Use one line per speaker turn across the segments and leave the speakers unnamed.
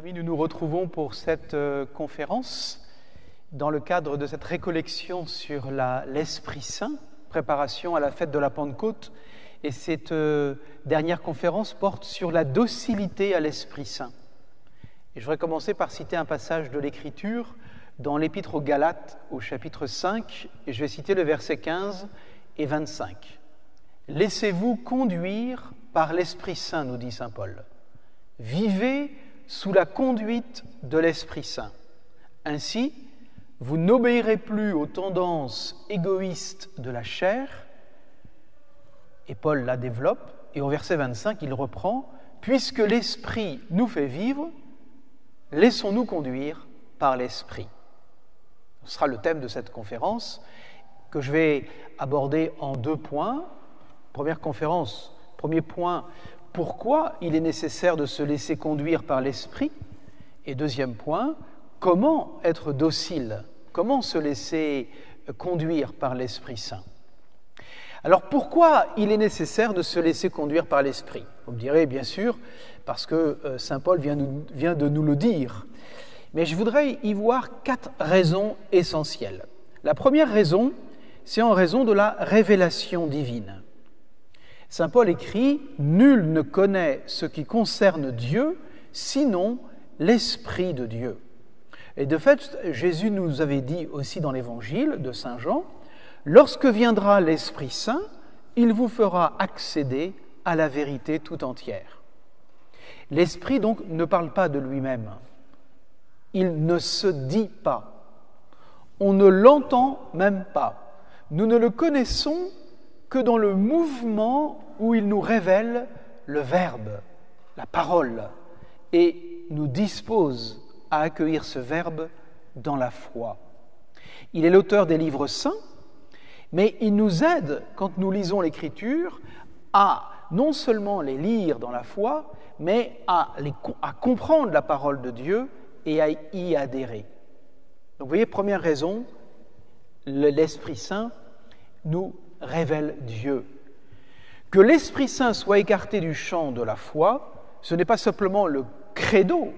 Amis, nous nous retrouvons pour cette euh, conférence dans le cadre de cette récollection sur l'Esprit Saint, préparation à la fête de la Pentecôte. Et cette euh, dernière conférence porte sur la docilité à l'Esprit Saint. Et je voudrais commencer par citer un passage de l'Écriture dans l'Épître aux Galates au chapitre 5, et je vais citer le verset 15 et 25. Laissez-vous conduire par l'Esprit Saint, nous dit Saint Paul. Vivez sous la conduite de l'Esprit Saint. Ainsi, vous n'obéirez plus aux tendances égoïstes de la chair, et Paul la développe, et au verset 25, il reprend, Puisque l'Esprit nous fait vivre, laissons-nous conduire par l'Esprit. Ce sera le thème de cette conférence que je vais aborder en deux points. Première conférence, premier point, pourquoi il est nécessaire de se laisser conduire par l'Esprit Et deuxième point, comment être docile? Comment se laisser conduire par l'Esprit Saint? Alors pourquoi il est nécessaire de se laisser conduire par l'Esprit? Vous me direz bien sûr, parce que euh, Saint Paul vient, vient de nous le dire. Mais je voudrais y voir quatre raisons essentielles. La première raison, c'est en raison de la révélation divine. Saint Paul écrit, Nul ne connaît ce qui concerne Dieu sinon l'Esprit de Dieu. Et de fait, Jésus nous avait dit aussi dans l'Évangile de Saint Jean, Lorsque viendra l'Esprit Saint, il vous fera accéder à la vérité tout entière. L'Esprit donc ne parle pas de lui-même. Il ne se dit pas. On ne l'entend même pas. Nous ne le connaissons que dans le mouvement où il nous révèle le Verbe, la parole, et nous dispose à accueillir ce Verbe dans la foi. Il est l'auteur des livres saints, mais il nous aide, quand nous lisons l'Écriture, à non seulement les lire dans la foi, mais à, comprendre la parole de Dieu et à y adhérer. Donc vous voyez, première raison, l'Esprit Saint nous révèle Dieu. Que l'Esprit Saint soit écarté du champ de la foi, ce n'est pas simplement le credo,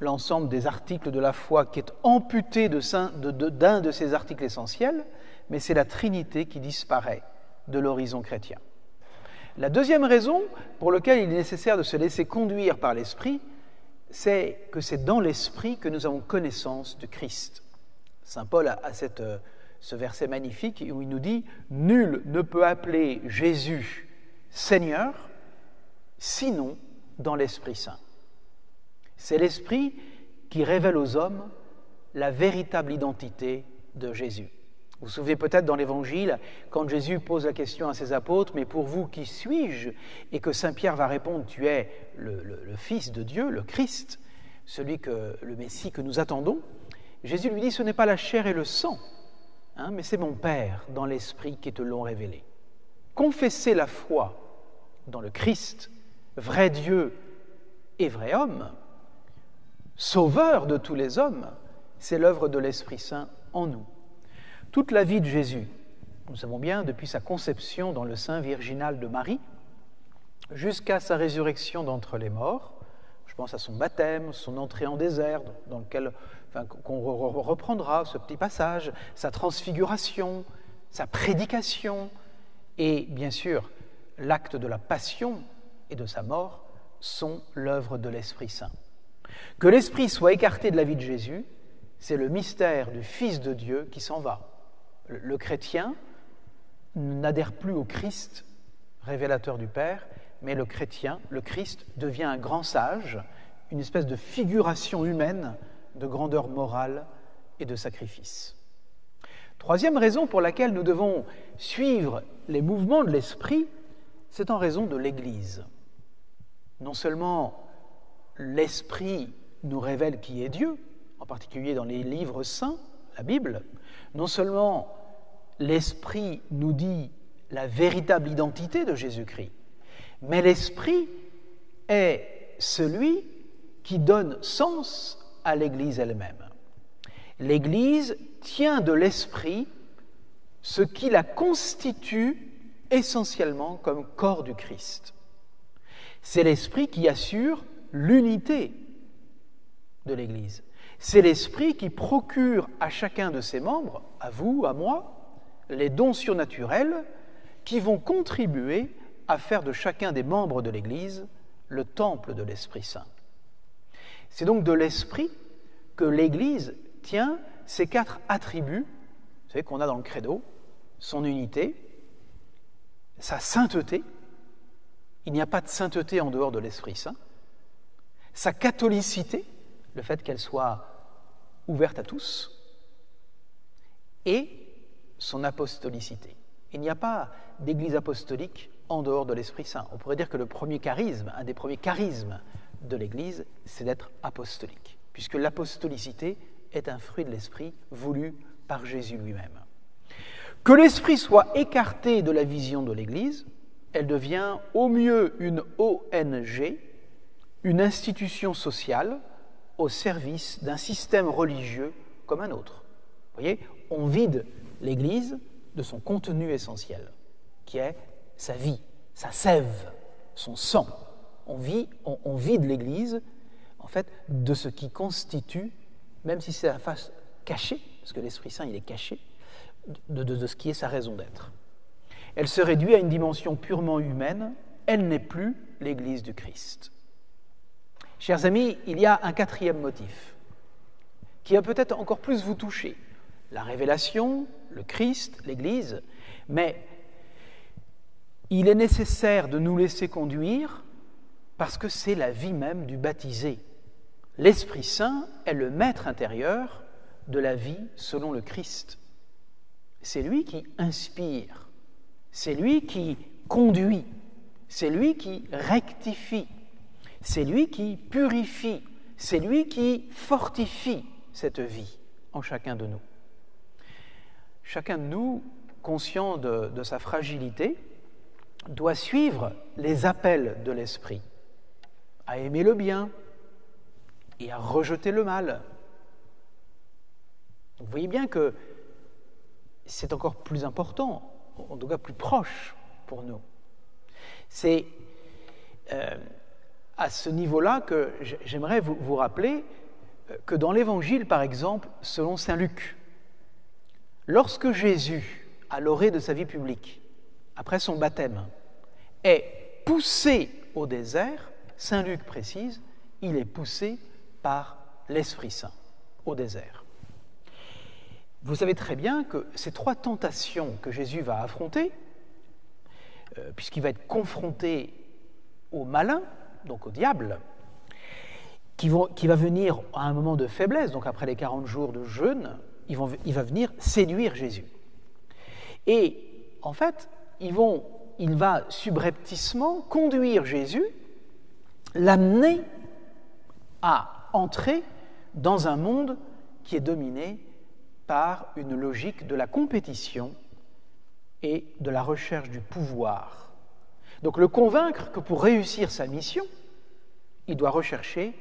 l'ensemble des articles de la foi qui est amputé d'un de, ces articles essentiels, mais c'est la Trinité qui disparaît de l'horizon chrétien. La deuxième raison pour laquelle il est nécessaire de se laisser conduire par l'Esprit, c'est que c'est dans l'Esprit que nous avons connaissance de Christ. Saint Paul a, a cette euh, ce verset magnifique où il nous dit Nul ne peut appeler Jésus Seigneur sinon dans l'Esprit Saint. C'est l'Esprit qui révèle aux hommes la véritable identité de Jésus. Vous vous souvenez peut-être dans l'Évangile, quand Jésus pose la question à ses apôtres, mais pour vous, qui suis-je Et que Saint Pierre va répondre, tu es le, le, le, Fils de Dieu, le Christ, celui que le Messie que nous attendons. Jésus lui dit, ce n'est pas la chair et le sang Hein, mais c'est mon Père dans l'Esprit qui te l'ont révélé. Confesser la foi dans le Christ, vrai Dieu et vrai homme, sauveur de tous les hommes, c'est l'œuvre de l'Esprit Saint en nous. Toute la vie de Jésus, nous savons bien, depuis sa conception dans le sein virginal de Marie, jusqu'à sa résurrection d'entre les morts, pense à son baptême, son entrée en désert, dans lequel qu'on reprendra ce petit passage, sa transfiguration, sa prédication et bien sûr l'acte de la passion et de sa mort sont l'œuvre de l'Esprit Saint. Que l'Esprit soit écarté de la vie de Jésus, c'est le mystère du Fils de Dieu qui s'en va. Le chrétien n'adhère plus au Christ, révélateur du Père, mais le chrétien, le Christ, devient un grand sage, une espèce de figuration humaine de grandeur morale et de sacrifice. Troisième raison pour laquelle nous devons suivre les mouvements de l'Esprit, c'est en raison de l'Église. Non seulement l'Esprit nous révèle qui est Dieu, en particulier dans les livres saints, la Bible, non seulement l'Esprit nous dit la véritable identité de Jésus-Christ, mais l'Esprit est celui qui donne sens à l'Église elle-même. L'Église tient de l'Esprit ce qui la constitue essentiellement comme corps du Christ. C'est l'Esprit qui assure l'unité de l'Église. C'est l'Esprit qui procure à chacun de ses membres, à vous, à moi, les dons surnaturels qui vont contribuer à faire de chacun des membres de l'Église le temple de l'Esprit Saint. C'est donc de l'Esprit que l'Église tient ces quatre attributs, vous savez, qu'on a dans le credo, son unité, sa sainteté, il n'y a pas de sainteté en dehors de l'Esprit Saint, sa catholicité, le fait qu'elle soit ouverte à tous, et son apostolicité. Il n'y a pas d'église apostolique en dehors de l'Esprit Saint. On pourrait dire que le premier charisme, un des premiers charismes de l'Église, c'est d'être apostolique, puisque l'apostolicité est un fruit de l'Esprit voulu par Jésus lui-même. Que l'Esprit soit écarté de la vision de l'Église, elle devient au mieux une ONG, une institution sociale au service d'un système religieux comme un autre. Vous voyez, on vide l'Église de son contenu essentiel, qui est sa vie, sa sève, son sang. On, vit, on, vide l'Église, en fait, de ce qui constitue, même si c'est la face cachée, parce que l'Esprit Saint, il est caché, de, de ce qui est sa raison d'être. Elle se réduit à une dimension purement humaine, elle n'est plus l'Église du Christ. Chers amis, il y a un quatrième motif qui va peut-être encore plus vous toucher. La révélation, le Christ, l'Église, mais il est nécessaire de nous laisser conduire parce que c'est la vie même du baptisé. L'Esprit Saint est le maître intérieur de la vie selon le Christ. C'est lui qui inspire, c'est lui qui conduit, c'est lui qui rectifie, c'est lui qui purifie, c'est lui qui fortifie cette vie en chacun de nous. Chacun de nous, conscient de, sa fragilité, doit suivre les appels de l'Esprit à aimer le bien et à rejeter le mal. Vous voyez bien que c'est encore plus important, en tout cas plus proche pour nous. C'est euh, à ce niveau-là que j'aimerais vous, rappeler euh, que dans l'Évangile, par exemple, selon Saint Luc, lorsque Jésus, à l'orée de sa vie publique, après son baptême, est poussé au désert, Saint Luc précise, il est poussé par l'Esprit Saint au désert. Vous savez très bien que ces trois tentations que Jésus va affronter, euh, puisqu'il va être confronté au malin, donc au diable, qui, qui, va venir à un moment de faiblesse, donc après les 40 jours de jeûne, il va venir séduire Jésus. Et en fait, il va subrepticement conduire Jésus, l'amener à entrer dans un monde qui est dominé par une logique de la compétition et de la recherche du pouvoir. Donc le convaincre que pour réussir sa mission, il doit rechercher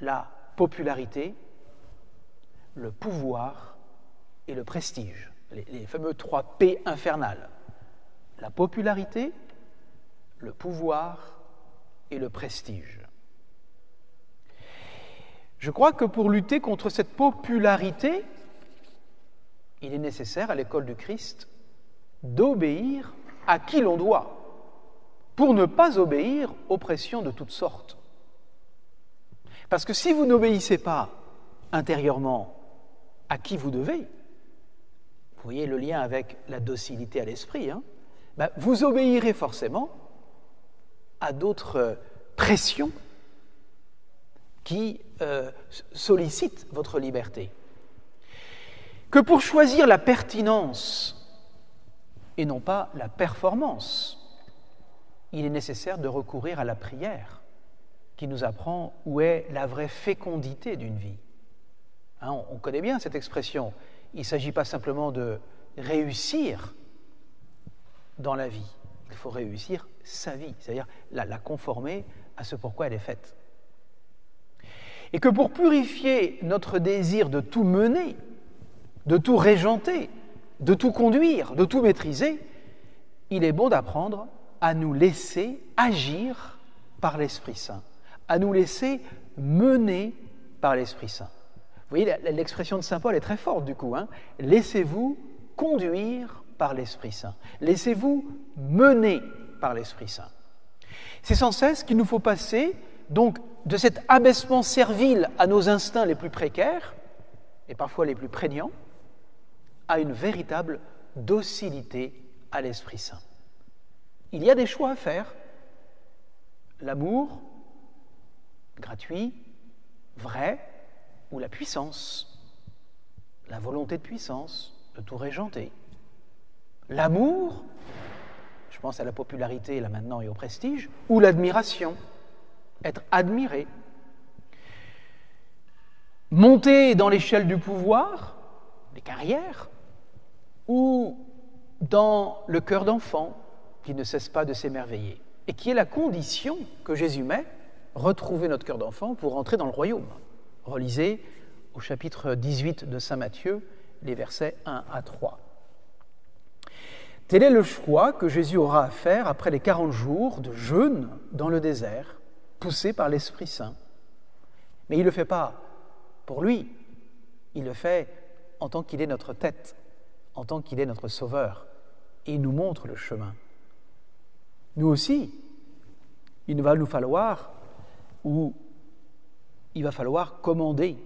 la popularité, le pouvoir et le prestige, les fameux trois P infernales la popularité, le pouvoir et le prestige. Je crois que pour lutter contre cette popularité, il est nécessaire à l'école du Christ d'obéir à qui l'on doit, pour ne pas obéir aux pressions de toutes sortes. Parce que si vous n'obéissez pas intérieurement à qui vous devez, vous voyez le lien avec la docilité à l'esprit, hein, ben, vous obéirez forcément à d'autres pressions qui euh, sollicitent votre liberté. Que pour choisir la pertinence et non pas la performance, il est nécessaire de recourir à la prière qui nous apprend où est la vraie fécondité d'une vie. Hein, on connaît bien cette expression. Il ne s'agit pas simplement de réussir dans la vie. Il faut réussir sa vie, c'est-à-dire la, conformer à ce pourquoi elle est faite. Et que pour purifier notre désir de tout mener, de tout régenter, de tout conduire, de tout maîtriser, il est bon d'apprendre à nous laisser agir par l'Esprit Saint, à nous laisser mener par l'Esprit Saint. Vous voyez, l'expression de Saint Paul est très forte du coup. Hein. Laissez-vous conduire l'Esprit Saint. Laissez-vous mener par l'Esprit Saint. C'est sans cesse qu'il nous faut passer donc de cet abaissement servile à nos instincts les plus précaires et parfois les plus prégnants à une véritable docilité à l'Esprit Saint. Il y a des choix à faire. L'amour, gratuit, vrai, ou la puissance, la volonté de puissance, de tout régenter. L'amour, je pense à la popularité là maintenant et au prestige, ou l'admiration, être admiré. Monter dans l'échelle du pouvoir, des carrières, ou dans le cœur d'enfant qui ne cesse pas de s'émerveiller, et qui est la condition que Jésus met, retrouver notre cœur d'enfant pour entrer dans le royaume. Relisez au chapitre 18 de Saint Matthieu les versets 1 à 3. Tel est le choix que Jésus aura à faire après les 40 jours de jeûne dans le désert, poussé par l'Esprit Saint. Mais il ne le fait pas pour lui, il le fait en tant qu'il est notre tête, en tant qu'il est notre sauveur, et il nous montre le chemin. Nous aussi, il va nous falloir, ou il va falloir commander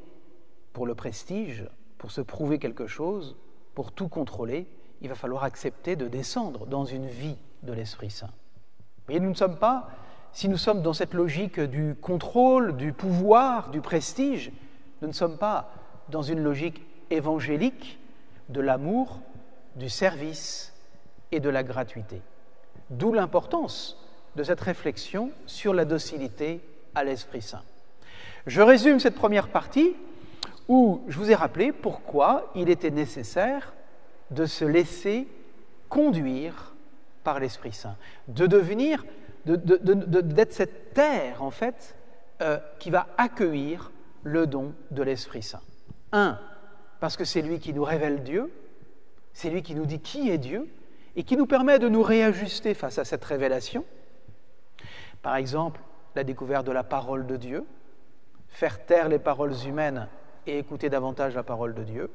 pour le prestige, pour se prouver quelque chose, pour tout contrôler, il va falloir accepter de descendre dans une vie de l'Esprit Saint. Mais nous ne sommes pas, si nous sommes dans cette logique du contrôle, du pouvoir, du prestige, nous ne sommes pas dans une logique évangélique de l'amour, du service et de la gratuité. D'où l'importance de cette réflexion sur la docilité à l'Esprit Saint. Je résume cette première partie où je vous ai rappelé pourquoi il était nécessaire de se laisser conduire par l'Esprit Saint, de devenir, d'être cette terre en fait euh, qui va accueillir le don de l'Esprit Saint. Un, parce que c'est lui qui nous révèle Dieu, c'est lui qui nous dit qui est Dieu et qui nous permet de nous réajuster face à cette révélation. Par exemple, la découverte de la parole de Dieu, faire taire les paroles humaines et écouter davantage la parole de Dieu.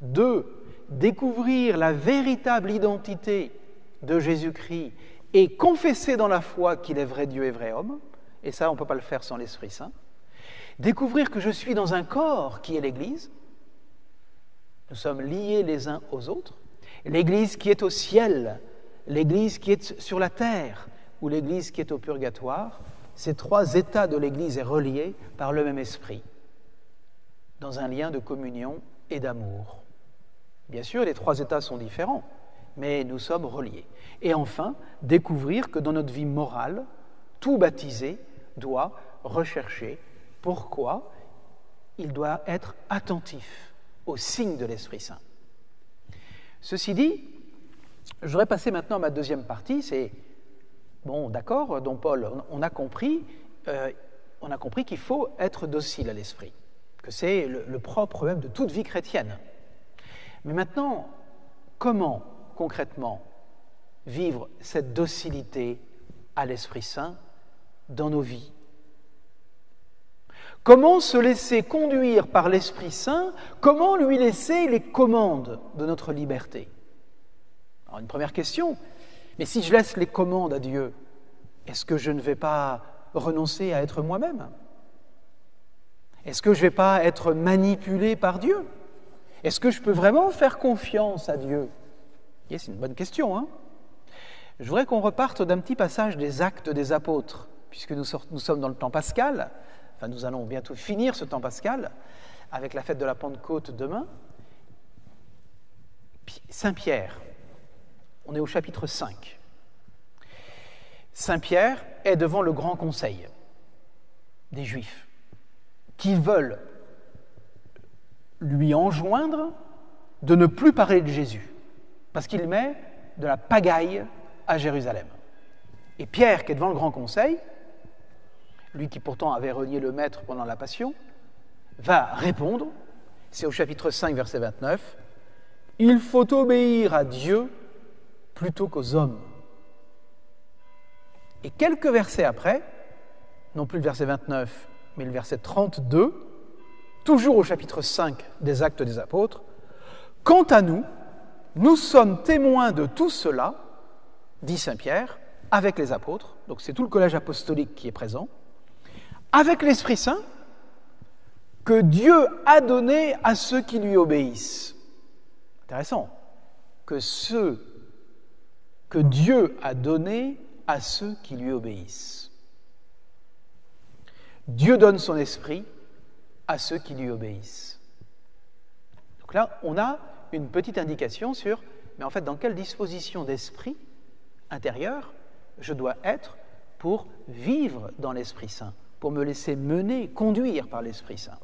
Deux, découvrir la véritable identité de Jésus-Christ et confesser dans la foi qu'il est vrai Dieu et vrai homme. Et ça, on ne peut pas le faire sans l'Esprit Saint. Découvrir que je suis dans un corps qui est l'Église. Nous sommes liés les uns aux autres. L'Église qui est au ciel, l'Église qui est sur la terre, ou l'Église qui est au purgatoire. Ces trois états de l'Église est reliés par le même esprit, dans un lien de communion et d'amour. Bien sûr, les trois états sont différents, mais nous sommes reliés. Et enfin, découvrir que dans notre vie morale, tout baptisé doit rechercher pourquoi il doit être attentif aux signes de l'Esprit Saint. Ceci dit, je voudrais passer maintenant à ma deuxième partie, c'est Bon, d'accord, don Paul, on a compris, euh, on a compris qu'il faut être docile à l'esprit, que c'est le, propre même de toute vie chrétienne. Mais maintenant, comment concrètement vivre cette docilité à l'Esprit Saint dans nos vies? Comment se laisser conduire par l'Esprit Saint? Comment lui laisser les commandes de notre liberté? Alors une première question, mais si je laisse les commandes à Dieu, est-ce que je ne vais pas renoncer à être moi-même? Est-ce que je ne vais pas être manipulé par Dieu? Est-ce que je peux vraiment faire confiance à Dieu? C'est une bonne question. Hein je voudrais qu'on reparte d'un petit passage des actes des apôtres, puisque nous, nous sommes dans le temps pascal. Enfin, nous allons bientôt finir ce temps pascal avec la fête de la Pentecôte demain. Saint Pierre, on est au chapitre 5. Saint Pierre est devant le grand conseil des Juifs qui veulent lui enjoindre de ne plus parler de Jésus parce qu'il met de la pagaille à Jérusalem. Et Pierre, qui est devant le grand conseil, lui qui pourtant avait renié le maître pendant la Passion, va répondre, c'est au chapitre 5, verset 29, Il faut obéir à Dieu plutôt qu'aux hommes. Et quelques versets après, non plus le verset 29, mais le verset 32, toujours au chapitre 5 des Actes des Apôtres, Quant à nous, nous sommes témoins de tout cela, dit Saint Pierre, avec les apôtres, donc c'est tout le collège apostolique qui est présent, avec l'Esprit Saint, que Dieu a donné à ceux qui lui obéissent. Intéressant. Que que Dieu a donné à ceux qui lui obéissent. Dieu donne son esprit à ceux qui lui obéissent. Donc là, on a une petite indication sur, mais en fait, dans quelle disposition d'esprit intérieur je dois être pour vivre dans l'Esprit Saint, pour me laisser mener, conduire par l'Esprit Saint.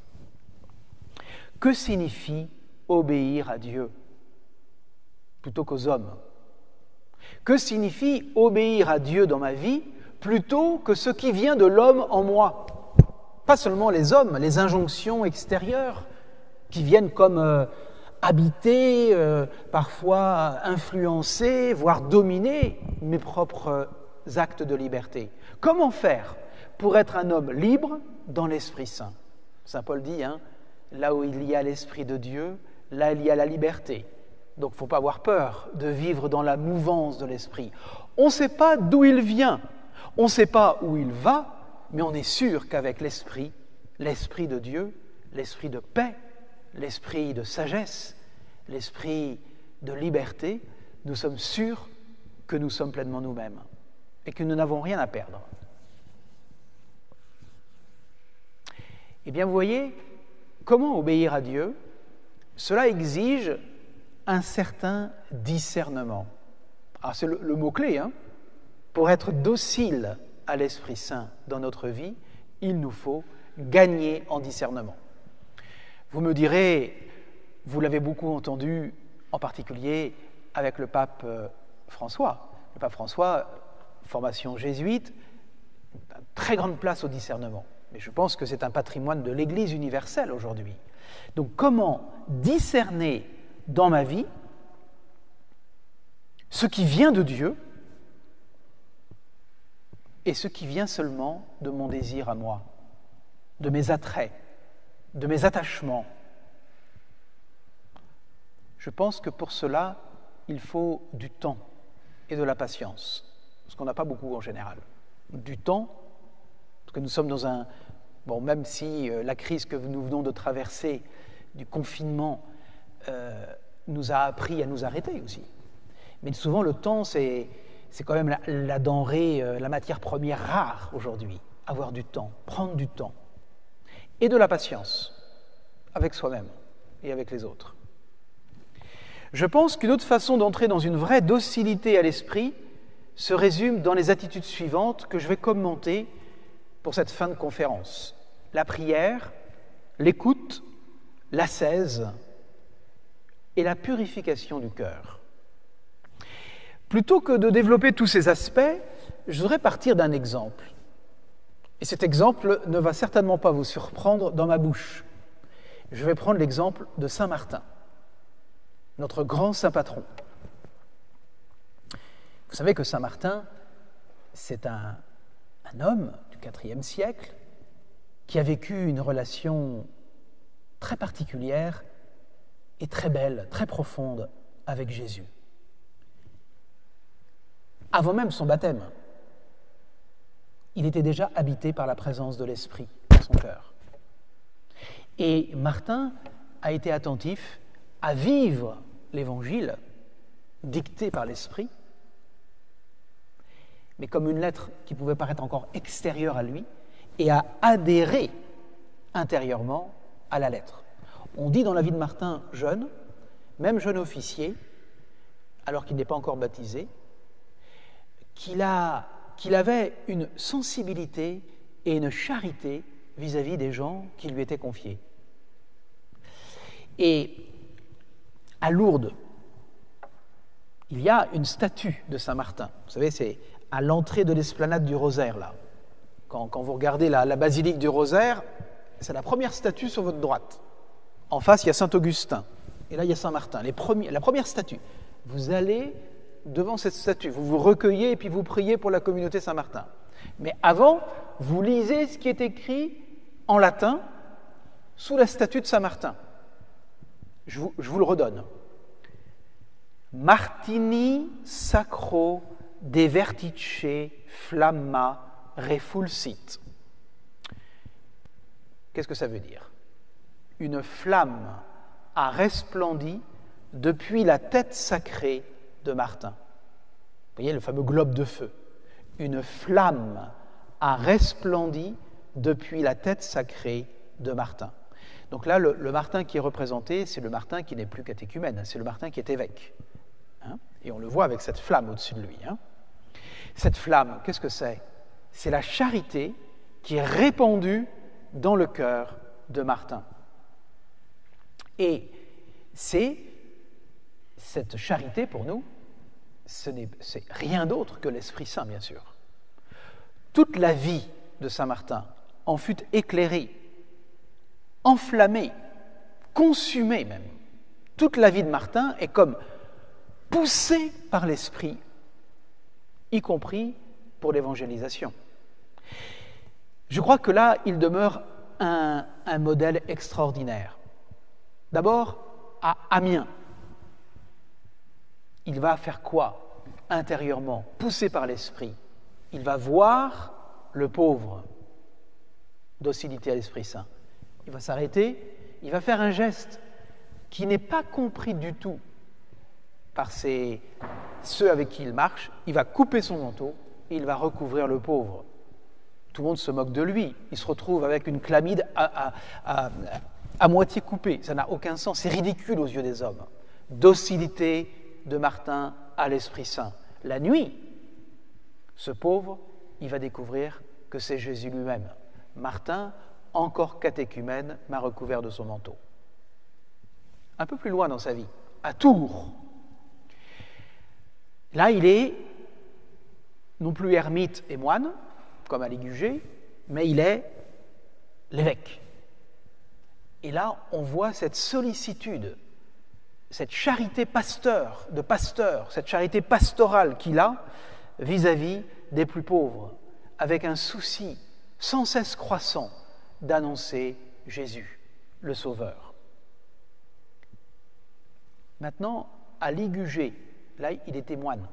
Que signifie obéir à Dieu plutôt qu'aux hommes? Que signifie obéir à Dieu dans ma vie plutôt que ce qui vient de l'homme en moi? Pas seulement les hommes, les injonctions extérieures qui viennent comme euh, habiter, euh, parfois influencer, voire dominer mes propres actes de liberté. Comment faire pour être un homme libre dans l'Esprit Saint? Saint Paul dit, hein, là où il y a l'Esprit de Dieu, là il y a la liberté. Donc il ne faut pas avoir peur de vivre dans la mouvance de l'Esprit. On ne sait pas d'où il vient, on ne sait pas où il va, mais on est sûr qu'avec l'Esprit, l'Esprit de Dieu, l'Esprit de paix, l'Esprit de sagesse, l'Esprit de liberté, nous sommes sûrs que nous sommes pleinement nous-mêmes et que nous n'avons rien à perdre. Eh bien, vous voyez, comment obéir à Dieu? Cela exige un certain discernement. Ah, c'est le, mot-clé. Hein Pour être docile à l'Esprit Saint dans notre vie, il nous faut gagner en discernement. Vous me direz, vous l'avez beaucoup entendu, en particulier avec le pape euh, François. Le pape François, formation jésuite, très grande place au discernement. Mais je pense que c'est un patrimoine de l'Église universelle aujourd'hui. Donc comment discerner dans ma vie ce qui vient de Dieu et ce qui vient seulement de mon désir à moi, de mes attraits, de mes attachements. Je pense que pour cela, il faut du temps et de la patience ce qu'on n'a pas beaucoup en général. Du temps, parce que nous sommes dans un... Bon, même si euh, la crise que nous venons de traverser, du confinement, euh, nous a appris à nous arrêter aussi. Mais souvent, le temps, c'est, c'est quand même la, denrée, euh, la matière première rare aujourd'hui. Avoir du temps, prendre du temps. Et de la patience, avec soi-même et avec les autres. Je pense qu'une autre façon d'entrer dans une vraie docilité à l'esprit, se résume dans les attitudes suivantes que je vais commenter pour cette fin de conférence. La prière, l'écoute, l'ascèse et la purification du cœur. Plutôt que de développer tous ces aspects, je voudrais partir d'un exemple. Et cet exemple ne va certainement pas vous surprendre dans ma bouche. Je vais prendre l'exemple de Saint Martin, notre grand saint patron. Vous savez que Saint Martin, c'est un, homme du IVe siècle qui a vécu une relation très particulière et très belle, très profonde avec Jésus. Avant même son baptême, il était déjà habité par la présence de l'Esprit dans son cœur. Et Martin a été attentif à vivre l'Évangile dicté par l'Esprit mais comme une lettre qui pouvait paraître encore extérieure à lui, et à adhérer intérieurement à la lettre. On dit dans la vie de Martin jeune, même jeune officier, alors qu'il n'est pas encore baptisé, qu'il avait une sensibilité et une charité vis-à-vis des gens qui lui étaient confiés. Et à Lourdes, il y a une statue de Saint Martin. Vous savez, c'est à l'entrée de l'esplanade du Rosaire, là. Quand, vous regardez la, basilique du Rosaire, c'est la première statue sur votre droite. En face, il y a Saint-Augustin. Et là, il y a Saint-Martin. la première statue. Vous allez devant cette statue, vous vous recueillez et puis vous priez pour la communauté Saint-Martin. Mais avant, vous lisez ce qui est écrit en latin sous la statue de Saint-Martin. Je vous, je vous le redonne. Martini sacro de vertice flamma refulsit. Qu'est-ce que ça veut dire? Une flamme a resplendi depuis la tête sacrée de Martin. Vous voyez le fameux globe de feu. Une flamme a resplendi depuis la tête sacrée de Martin. Donc là, le, Martin qui est représenté, c'est le Martin qui n'est plus catéchumène, c'est le Martin qui est évêque. Hein Et on le voit avec cette flamme au-dessus de lui. Hein cette flamme, qu'est-ce que c'est? C'est la charité qui est répandue dans le cœur de Martin. Et c'est cette charité pour nous, ce n'est rien d'autre que l'Esprit Saint, bien sûr. Toute la vie de Saint Martin en fut éclairée, enflammée, consumée même. Toute la vie de Martin est comme poussée par l'Esprit, y compris pour l'évangélisation. Je crois que là, il demeure un modèle extraordinaire. D'abord, à Amiens, il va faire quoi intérieurement, poussé par l'Esprit Il va voir le pauvre, docilité à l'Esprit Saint. Il va s'arrêter, il va faire un geste qui n'est pas compris du tout par ceux avec qui il marche. Il va couper son manteau et il va recouvrir le pauvre. Tout le monde se moque de lui. Il se retrouve avec une chlamide à, à moitié coupée. Ça n'a aucun sens. C'est ridicule aux yeux des hommes. Docilité de Martin à l'Esprit Saint. La nuit, ce pauvre, il va découvrir que c'est Jésus lui-même. Martin, encore catéchumène, m'a recouvert de son manteau. Un peu plus loin dans sa vie, à Tours. Là, il est non plus ermite et moine, comme à Ligugé, mais il est l'évêque. Et là, on voit cette sollicitude, cette charité pasteur, de pasteur, cette charité pastorale qu'il a vis-à-vis des plus pauvres, avec un souci sans cesse croissant d'annoncer Jésus, le Sauveur. Maintenant, à Ligugé, là, il est moine.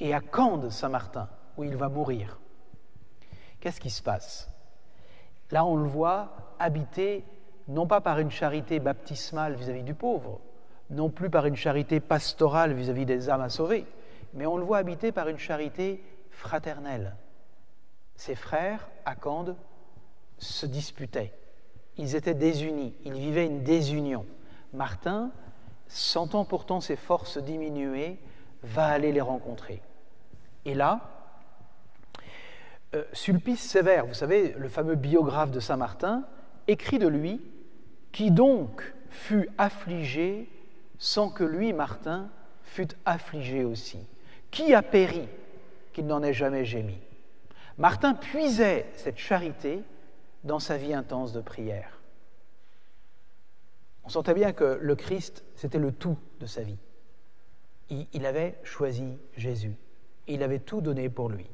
Et à Cande, Saint-Martin, où il va mourir, qu'est-ce qui se passe? Là, on le voit habité non pas par une charité baptismale vis-à-vis du pauvre, non plus par une charité pastorale vis-à-vis des âmes à sauver, mais on le voit habité par une charité fraternelle. Ses frères, à Cande, se disputaient. Ils étaient désunis, ils vivaient une désunion. Martin, sentant pourtant ses forces diminuer, va aller les rencontrer. Et là, euh, Sulpice Sévère, vous savez, le fameux biographe de Saint Martin, écrit de lui Qui donc fut affligé sans que lui, Martin, fût affligé aussi Qui a péri qu'il n'en ait jamais gémi? Martin puisait cette charité dans sa vie intense de prière. On sentait bien que le Christ, c'était le tout de sa vie. Il avait choisi Jésus. Il avait tout donné pour lui.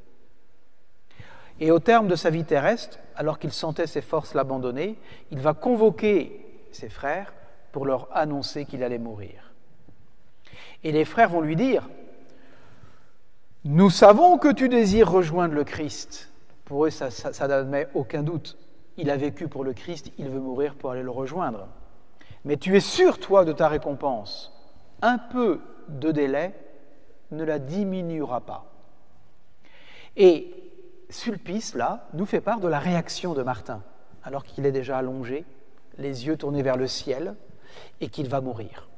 Et au terme de sa vie terrestre, alors qu'il sentait ses forces l'abandonner, il va convoquer ses frères pour leur annoncer qu'il allait mourir. Et les frères vont lui dire, nous savons que tu désires rejoindre le Christ. Pour eux, ça, ça n'admet aucun doute. Il a vécu pour le Christ, il veut mourir pour aller le rejoindre. Mais tu es sûr, toi, de ta récompense. Un peu de délai ne la diminuera pas. Et Sulpice, là, nous fait part de la réaction de Martin, alors qu'il est déjà allongé, les yeux tournés vers le ciel, et qu'il va mourir.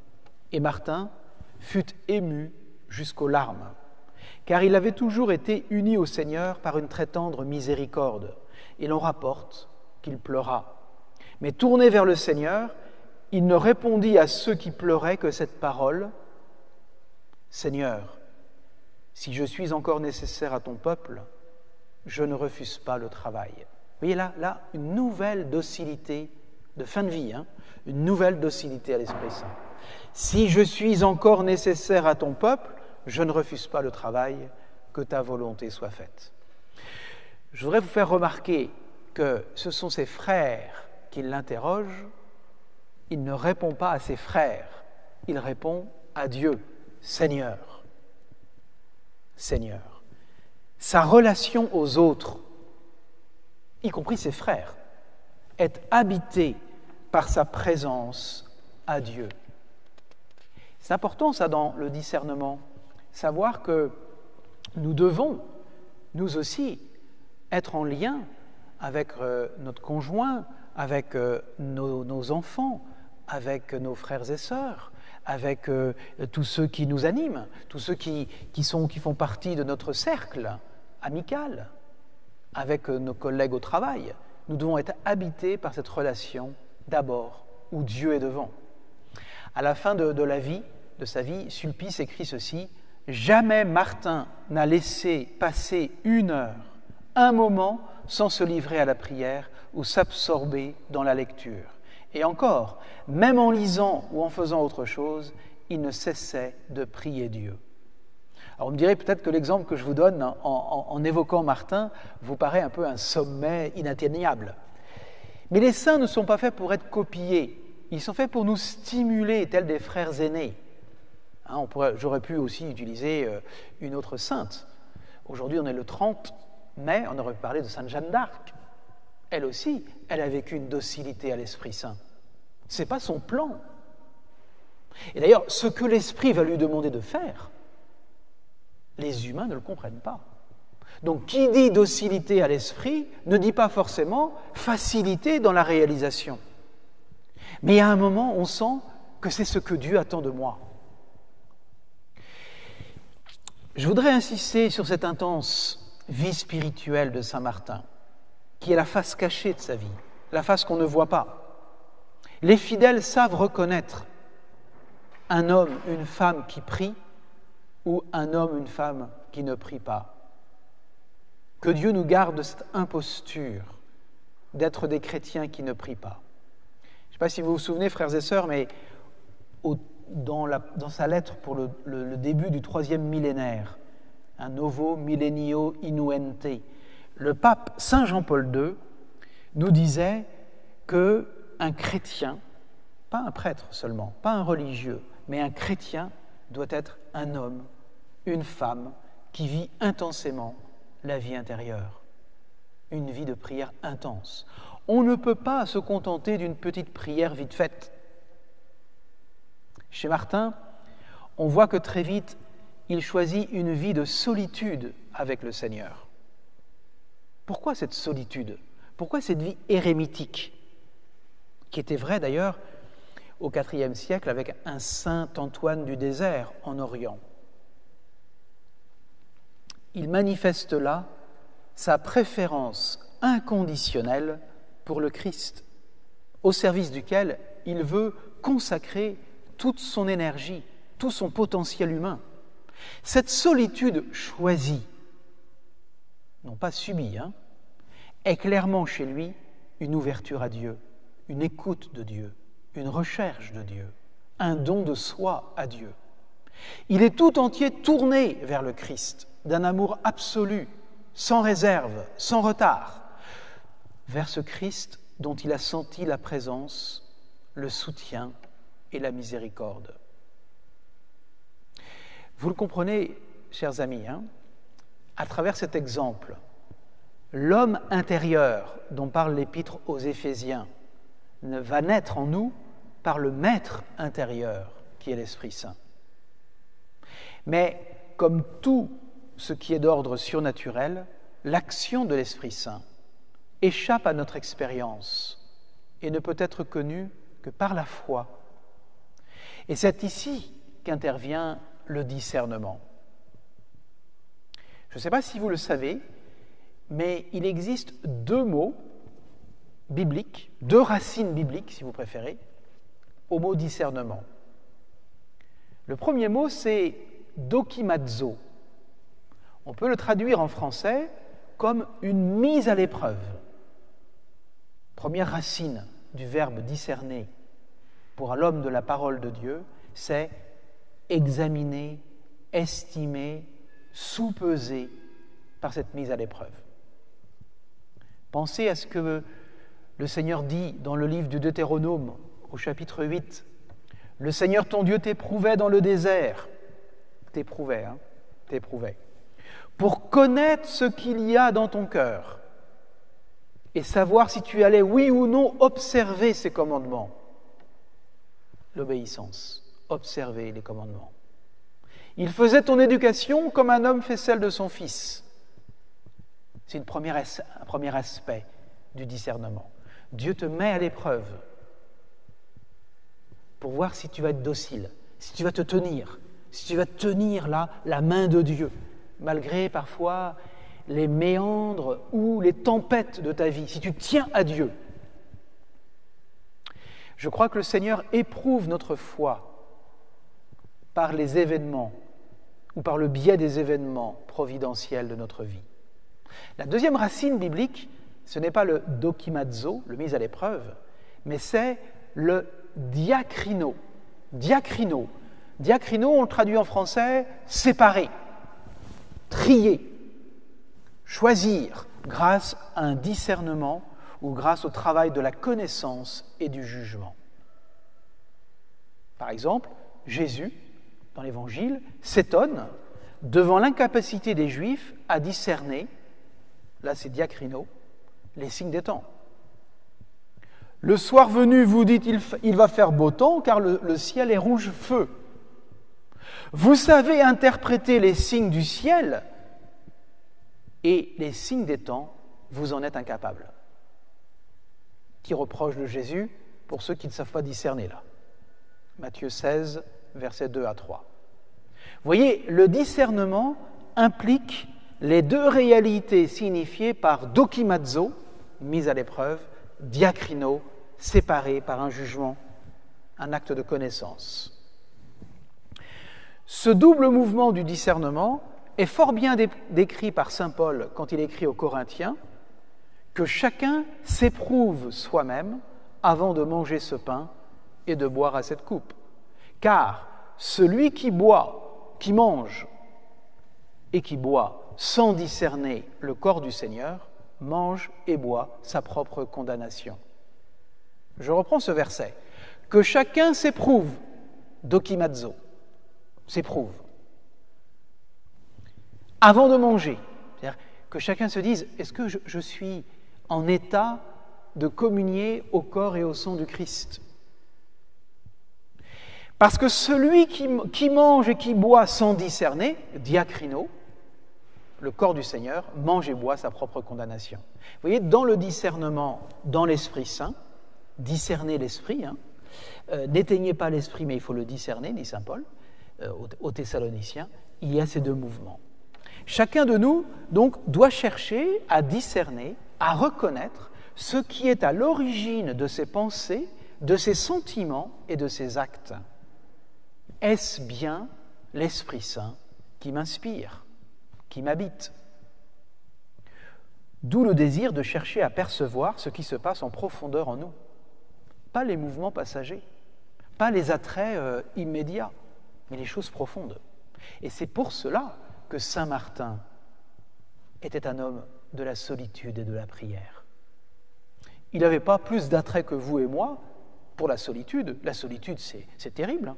Et Martin fut ému jusqu'aux larmes, car il avait toujours été uni au Seigneur par une très tendre miséricorde, et l'on rapporte qu'il pleura. Mais tourné vers le Seigneur, il ne répondit à ceux qui pleuraient que cette parole, Seigneur, si je suis encore nécessaire à ton peuple, je ne refuse pas le travail. Vous voyez là, là une nouvelle docilité de fin de vie, hein, une nouvelle docilité à l'Esprit Saint. Si je suis encore nécessaire à ton peuple, je ne refuse pas le travail, que ta volonté soit faite. Je voudrais vous faire remarquer que ce sont ces frères qu'il l'interroge, il ne répond pas à ses frères, il répond à Dieu, Seigneur. Seigneur. Sa relation aux autres, y compris ses frères, est habitée par sa présence à Dieu. C'est important ça dans le discernement, savoir que nous devons, nous aussi, être en lien avec euh, notre conjoint, avec euh, nos, enfants, avec nos frères et sœurs, avec euh, tous ceux qui nous animent, tous ceux qui, sont, qui font partie de notre cercle amical, avec nos collègues au travail. Nous devons être habités par cette relation d'abord, où Dieu est devant. À la fin de, la vie, de sa vie, Sulpice écrit ceci Jamais Martin n'a laissé passer une heure, un moment, sans se livrer à la prière ou s'absorber dans la lecture. Et encore, même en lisant ou en faisant autre chose, il ne cessait de prier Dieu. Alors on me dirait peut-être que l'exemple que je vous donne en, en, évoquant Martin vous paraît un peu un sommet inatteignable. Mais les saints ne sont pas faits pour être copiés, ils sont faits pour nous stimuler, tels des frères aînés. Hein, j'aurais pu aussi utiliser euh, une autre sainte. Aujourd'hui, on est le 30 mai, on aurait pu parler de Sainte Jeanne d'Arc. Elle aussi, elle a vécu une docilité à l'Esprit Saint. Ce n'est pas son plan. Et d'ailleurs, ce que l'Esprit va lui demander de faire, les humains ne le comprennent pas. Donc, qui dit docilité à l'Esprit ne dit pas forcément facilité dans la réalisation. Mais à un moment, on sent que c'est ce que Dieu attend de moi. Je voudrais insister sur cette intense vie spirituelle de Saint Martin, qui est la face cachée de sa vie, la face qu'on ne voit pas. Les fidèles savent reconnaître un homme, une femme qui prie ou un homme, une femme qui ne prie pas. Que Dieu nous garde de cette imposture d'être des chrétiens qui ne prient pas. Je ne sais pas si vous vous souvenez, frères et sœurs, mais dans, sa lettre pour le, début du troisième millénaire, un Novo Millennio Inuente, le pape Saint Jean-Paul II nous disait que un chrétien, pas un prêtre seulement, pas un religieux, mais un chrétien doit être un homme, une femme qui vit intensément la vie intérieure, une vie de prière intense. On ne peut pas se contenter d'une petite prière vite faite. Chez Martin, on voit que très vite, il choisit une vie de solitude avec le Seigneur. Pourquoi cette solitude? Pourquoi cette vie érémitique Qui était vraie d'ailleurs au IVe siècle avec un saint Antoine du désert en Orient. Il manifeste là sa préférence inconditionnelle pour le Christ, au service duquel il veut consacrer toute son énergie, tout son potentiel humain. Cette solitude choisie, non pas subie, hein, est clairement chez lui une ouverture à Dieu, une écoute de Dieu, une recherche de Dieu, un don de soi à Dieu. Il est tout entier tourné vers le Christ, d'un amour absolu, sans réserve, sans retard, vers ce Christ dont il a senti la présence, le soutien et la miséricorde. Vous le comprenez, chers amis, hein, à travers cet exemple, l'homme intérieur dont parle l'épître aux Éphésiens va naître en nous par le maître intérieur qui est l'Esprit Saint. Mais comme tout ce qui est d'ordre surnaturel, l'action de l'Esprit Saint échappe à notre expérience et ne peut être connue que par la foi et c'est ici qu'intervient le discernement. Je ne sais pas si vous le savez, mais il existe deux mots bibliques, deux racines bibliques, si vous préférez, au mot discernement. Le premier mot, c'est dokimazo. On peut le traduire en français comme une mise à l'épreuve. Première racine du verbe discerner pour l'homme de la parole de Dieu, c'est examiner, estimer, sous-peser par cette mise à l'épreuve. Pensez à ce que Le Seigneur dit dans le livre du Deutéronome au chapitre 8, Le Seigneur ton Dieu t'éprouvait dans le désert, t'éprouvait, hein, t'éprouvait, pour connaître ce qu'il y a dans ton cœur et savoir si tu allais, oui ou non, observer ses commandements. L'obéissance, observer les commandements. Il faisait ton éducation comme un homme fait celle de son fils. C'est un premier aspect du discernement. Dieu te met à l'épreuve pour voir si tu vas être docile, si tu vas te tenir, si tu vas tenir là la main de Dieu, malgré parfois les méandres ou les tempêtes de ta vie, si tu tiens à Dieu. Je crois que le Seigneur éprouve notre foi par les événements ou par le biais des événements providentiels de notre vie. La deuxième racine biblique, ce n'est pas le dokimazo, le mise à l'épreuve, mais c'est le diacrino. Diacrino. Diacrino, on le traduit en français séparer, trier, choisir grâce à un discernement ou grâce au travail de la connaissance et du jugement. Par exemple, Jésus, dans l'Évangile, s'étonne devant l'incapacité des Juifs à discerner, là c'est diacrino, les signes des temps. Le soir venu, vous dites, il, va faire beau temps car le ciel est rouge feu. Vous savez interpréter les signes du ciel, et les signes des temps, vous en êtes incapables. Qui reproche de Jésus pour ceux qui ne savent pas discerner là? Matthieu 16, versets 2 à 3. Vous voyez, le discernement implique les deux réalités signifiées par dokimazo, mise à l'épreuve, diacrino, séparé par un jugement, un acte de connaissance. Ce double mouvement du discernement est fort bien décrit par Saint Paul quand il écrit aux Corinthiens que chacun s'éprouve soi-même avant de manger ce pain et de boire à cette coupe. Car celui qui boit, qui mange et qui boit sans discerner le corps du Seigneur, mange et boit sa propre condamnation. Je reprends ce verset. Que chacun s'éprouve, dokimazo, s'éprouve avant de manger. C'est-à-dire que chacun se dise, est-ce que je, suis en état de communier au corps et au sang du Christ? Parce que celui qui, mange et qui boit sans discerner, diacrino, le corps du Seigneur, mange et boit sa propre condamnation. Vous voyez, dans le discernement, dans l'Esprit Saint, discerner l'Esprit, hein, euh, n'éteignez pas l'Esprit, mais il faut le discerner, dit Saint Paul aux Thessaloniciens, il y a ces deux mouvements. Chacun de nous, donc, doit chercher à discerner, à reconnaître ce qui est à l'origine de ses pensées, de ses sentiments et de ses actes. Est-ce bien l'Esprit Saint qui m'inspire, qui m'habite? D'où le désir de chercher à percevoir ce qui se passe en profondeur en nous. Pas les mouvements passagers, pas les attraits euh, immédiats, mais les choses profondes. Et c'est pour cela que Saint Martin était un homme de la solitude et de la prière. Il n'avait pas plus d'attrait que vous et moi pour la solitude. La solitude, c'est terrible. Hein.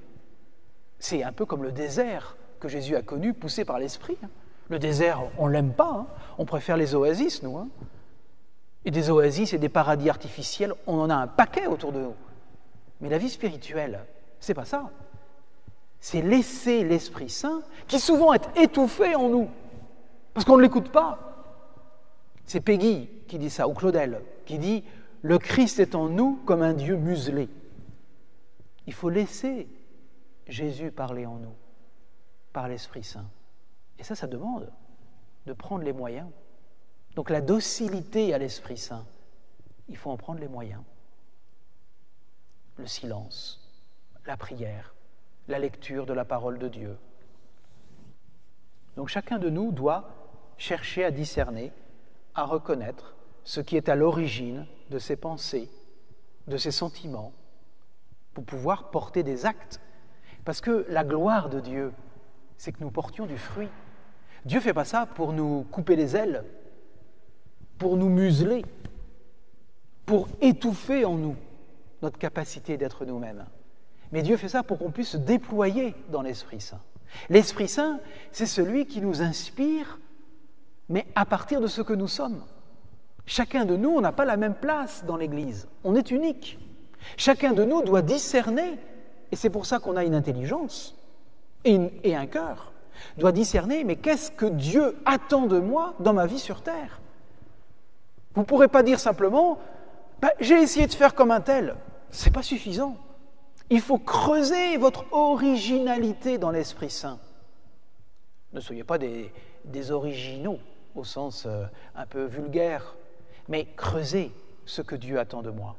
C'est un peu comme le désert que Jésus a connu, poussé par l'Esprit. Hein. Le désert, on ne l'aime pas. Hein. On préfère les oasis, nous. Et des oasis et des paradis artificiels, on en a un paquet autour de nous. Mais la vie spirituelle, c'est pas ça c'est laisser l'Esprit Saint, qui souvent est étouffé en nous, parce qu'on ne l'écoute pas. C'est Peggy qui dit ça, ou Claudel, qui dit Le Christ est en nous comme un Dieu muselé. Il faut laisser Jésus parler en nous, par l'Esprit Saint. Et ça, ça demande de prendre les moyens. Donc la docilité à l'Esprit Saint, il faut en prendre les moyens. Le silence, la prière, la lecture de la parole de Dieu. Donc chacun de nous doit chercher à discerner, à reconnaître ce qui est à l'origine de ses pensées, de ses sentiments, pour pouvoir porter des actes. Parce que la gloire de Dieu, c'est que nous portions du fruit. Dieu ne fait pas ça pour nous couper les ailes, pour nous museler, pour étouffer en nous notre capacité d'être nous-mêmes. Mais Dieu fait ça pour qu'on puisse se déployer dans l'Esprit Saint. L'Esprit Saint, c'est celui qui nous inspire, mais à partir de ce que nous sommes. Chacun de nous, on n'a pas la même place dans l'Église. On est unique. Chacun de nous doit discerner, et c'est pour ça qu'on a une intelligence et, un cœur, doit discerner, mais qu'est-ce que Dieu attend de moi dans ma vie sur Terre? Vous ne pourrez pas dire simplement, bah, j'ai essayé de faire comme un tel. Ce n'est pas suffisant. Il faut creuser votre originalité dans l'Esprit Saint. Ne soyez pas des, originaux au sens euh, un peu vulgaire, mais creusez ce que Dieu attend de moi.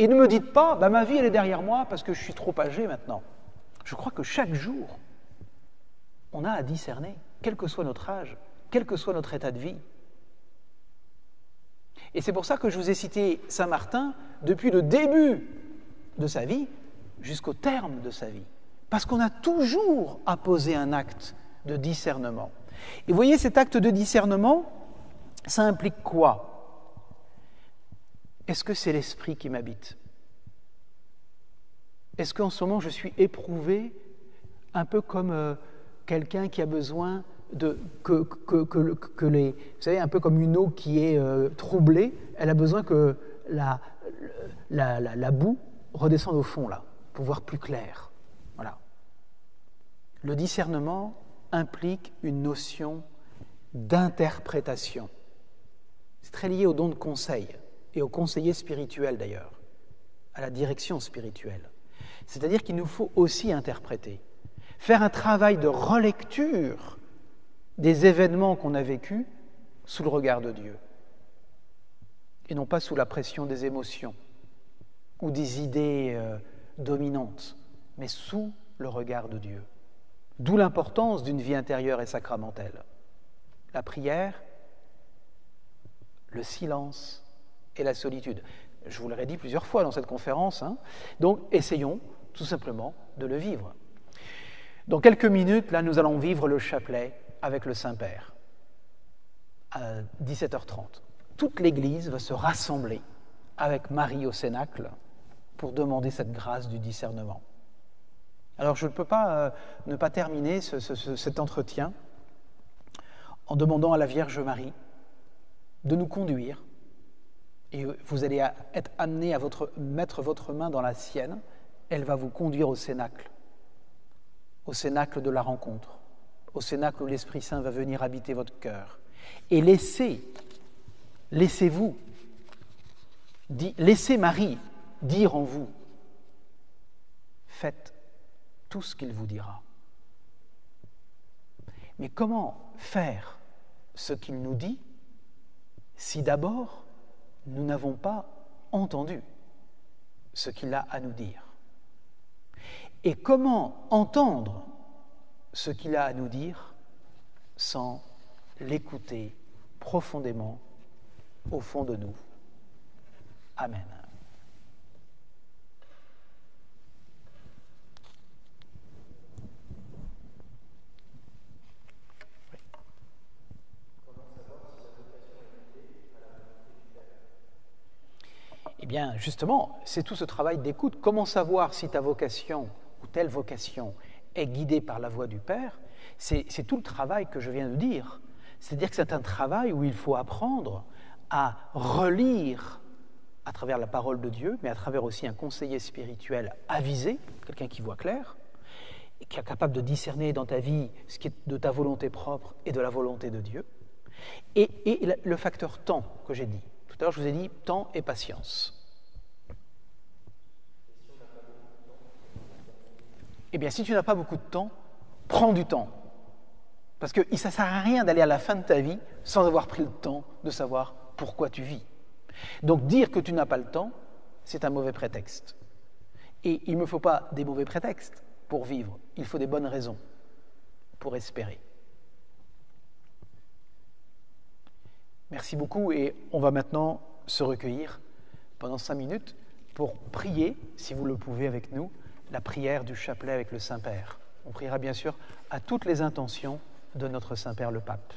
Et ne me dites pas, bah, ma vie elle est derrière moi parce que je suis trop âgé maintenant. Je crois que chaque jour, on a à discerner, quel que soit notre âge, quel que soit notre état de vie. Et c'est pour ça que je vous ai cité Saint Martin depuis le début de sa vie jusqu'au terme de sa vie. Parce qu'on a toujours à poser un acte de discernement. Et vous voyez, cet acte de discernement, ça implique quoi? Est-ce que c'est l'esprit qui m'habite? Est-ce qu'en ce moment je suis éprouvé un peu comme euh, quelqu'un qui a besoin de, que, les... Vous savez, un peu comme une eau qui est euh, troublée, elle a besoin que la, la, la boue redescende au fond, là pour voir plus clair. Voilà. Le discernement implique une notion d'interprétation. C'est très lié au don de conseil et au conseiller spirituel d'ailleurs, à la direction spirituelle. C'est-à-dire qu'il nous faut aussi interpréter, faire un travail de relecture des événements qu'on a vécus sous le regard de Dieu, et non pas sous la pression des émotions ou des idées euh, dominante, mais sous le regard de Dieu. D'où l'importance d'une vie intérieure et sacramentelle. La prière, le silence et la solitude. Je vous l'ai dit plusieurs fois dans cette conférence. Hein. Donc, essayons tout simplement de le vivre. Dans quelques minutes, là, nous allons vivre le chapelet avec le Saint-Père à 17h30. Toute l'Église va se rassembler avec Marie au Cénacle pour demander cette grâce du discernement. Alors je ne peux pas euh, ne pas terminer cet entretien en demandant à la Vierge Marie de nous conduire, et vous allez être amené à mettre votre main dans la sienne, elle va vous conduire au cénacle, au cénacle de la rencontre, au cénacle où l'Esprit Saint va venir habiter votre cœur. Et laissez, laissez-vous, laissez Marie dire en vous, faites tout ce qu'il vous dira. Mais comment faire ce qu'il nous dit si d'abord nous n'avons pas entendu ce qu'il a à nous dire? Et comment entendre ce qu'il a à nous dire sans l'écouter profondément au fond de nous? Amen. Eh bien, justement, c'est tout ce travail d'écoute. Comment savoir si ta vocation ou telle vocation est guidée par la voix du Père? C'est tout le travail que je viens de dire. C'est-à-dire que c'est un travail où il faut apprendre à relire à travers la parole de Dieu, mais à travers aussi un conseiller spirituel avisé, quelqu'un qui voit clair, et qui est capable de discerner dans ta vie ce qui est de ta volonté propre et de la volonté de Dieu. Et, et le facteur temps que j'ai dit. Tout à l'heure, je vous ai dit temps et patience. Eh bien, si tu n'as pas beaucoup de temps, prends du temps. Parce que ça ne sert à rien d'aller à la fin de ta vie sans avoir pris le temps de savoir pourquoi tu vis. Donc dire que tu n'as pas le temps, c'est un mauvais prétexte. Et il ne me faut pas des mauvais prétextes pour vivre, il faut des bonnes raisons pour espérer. Merci beaucoup et on va maintenant se recueillir pendant cinq minutes pour prier, si vous le pouvez avec nous, la prière du chapelet avec le Saint-Père. On priera bien sûr à toutes les intentions de notre Saint-Père le Pape.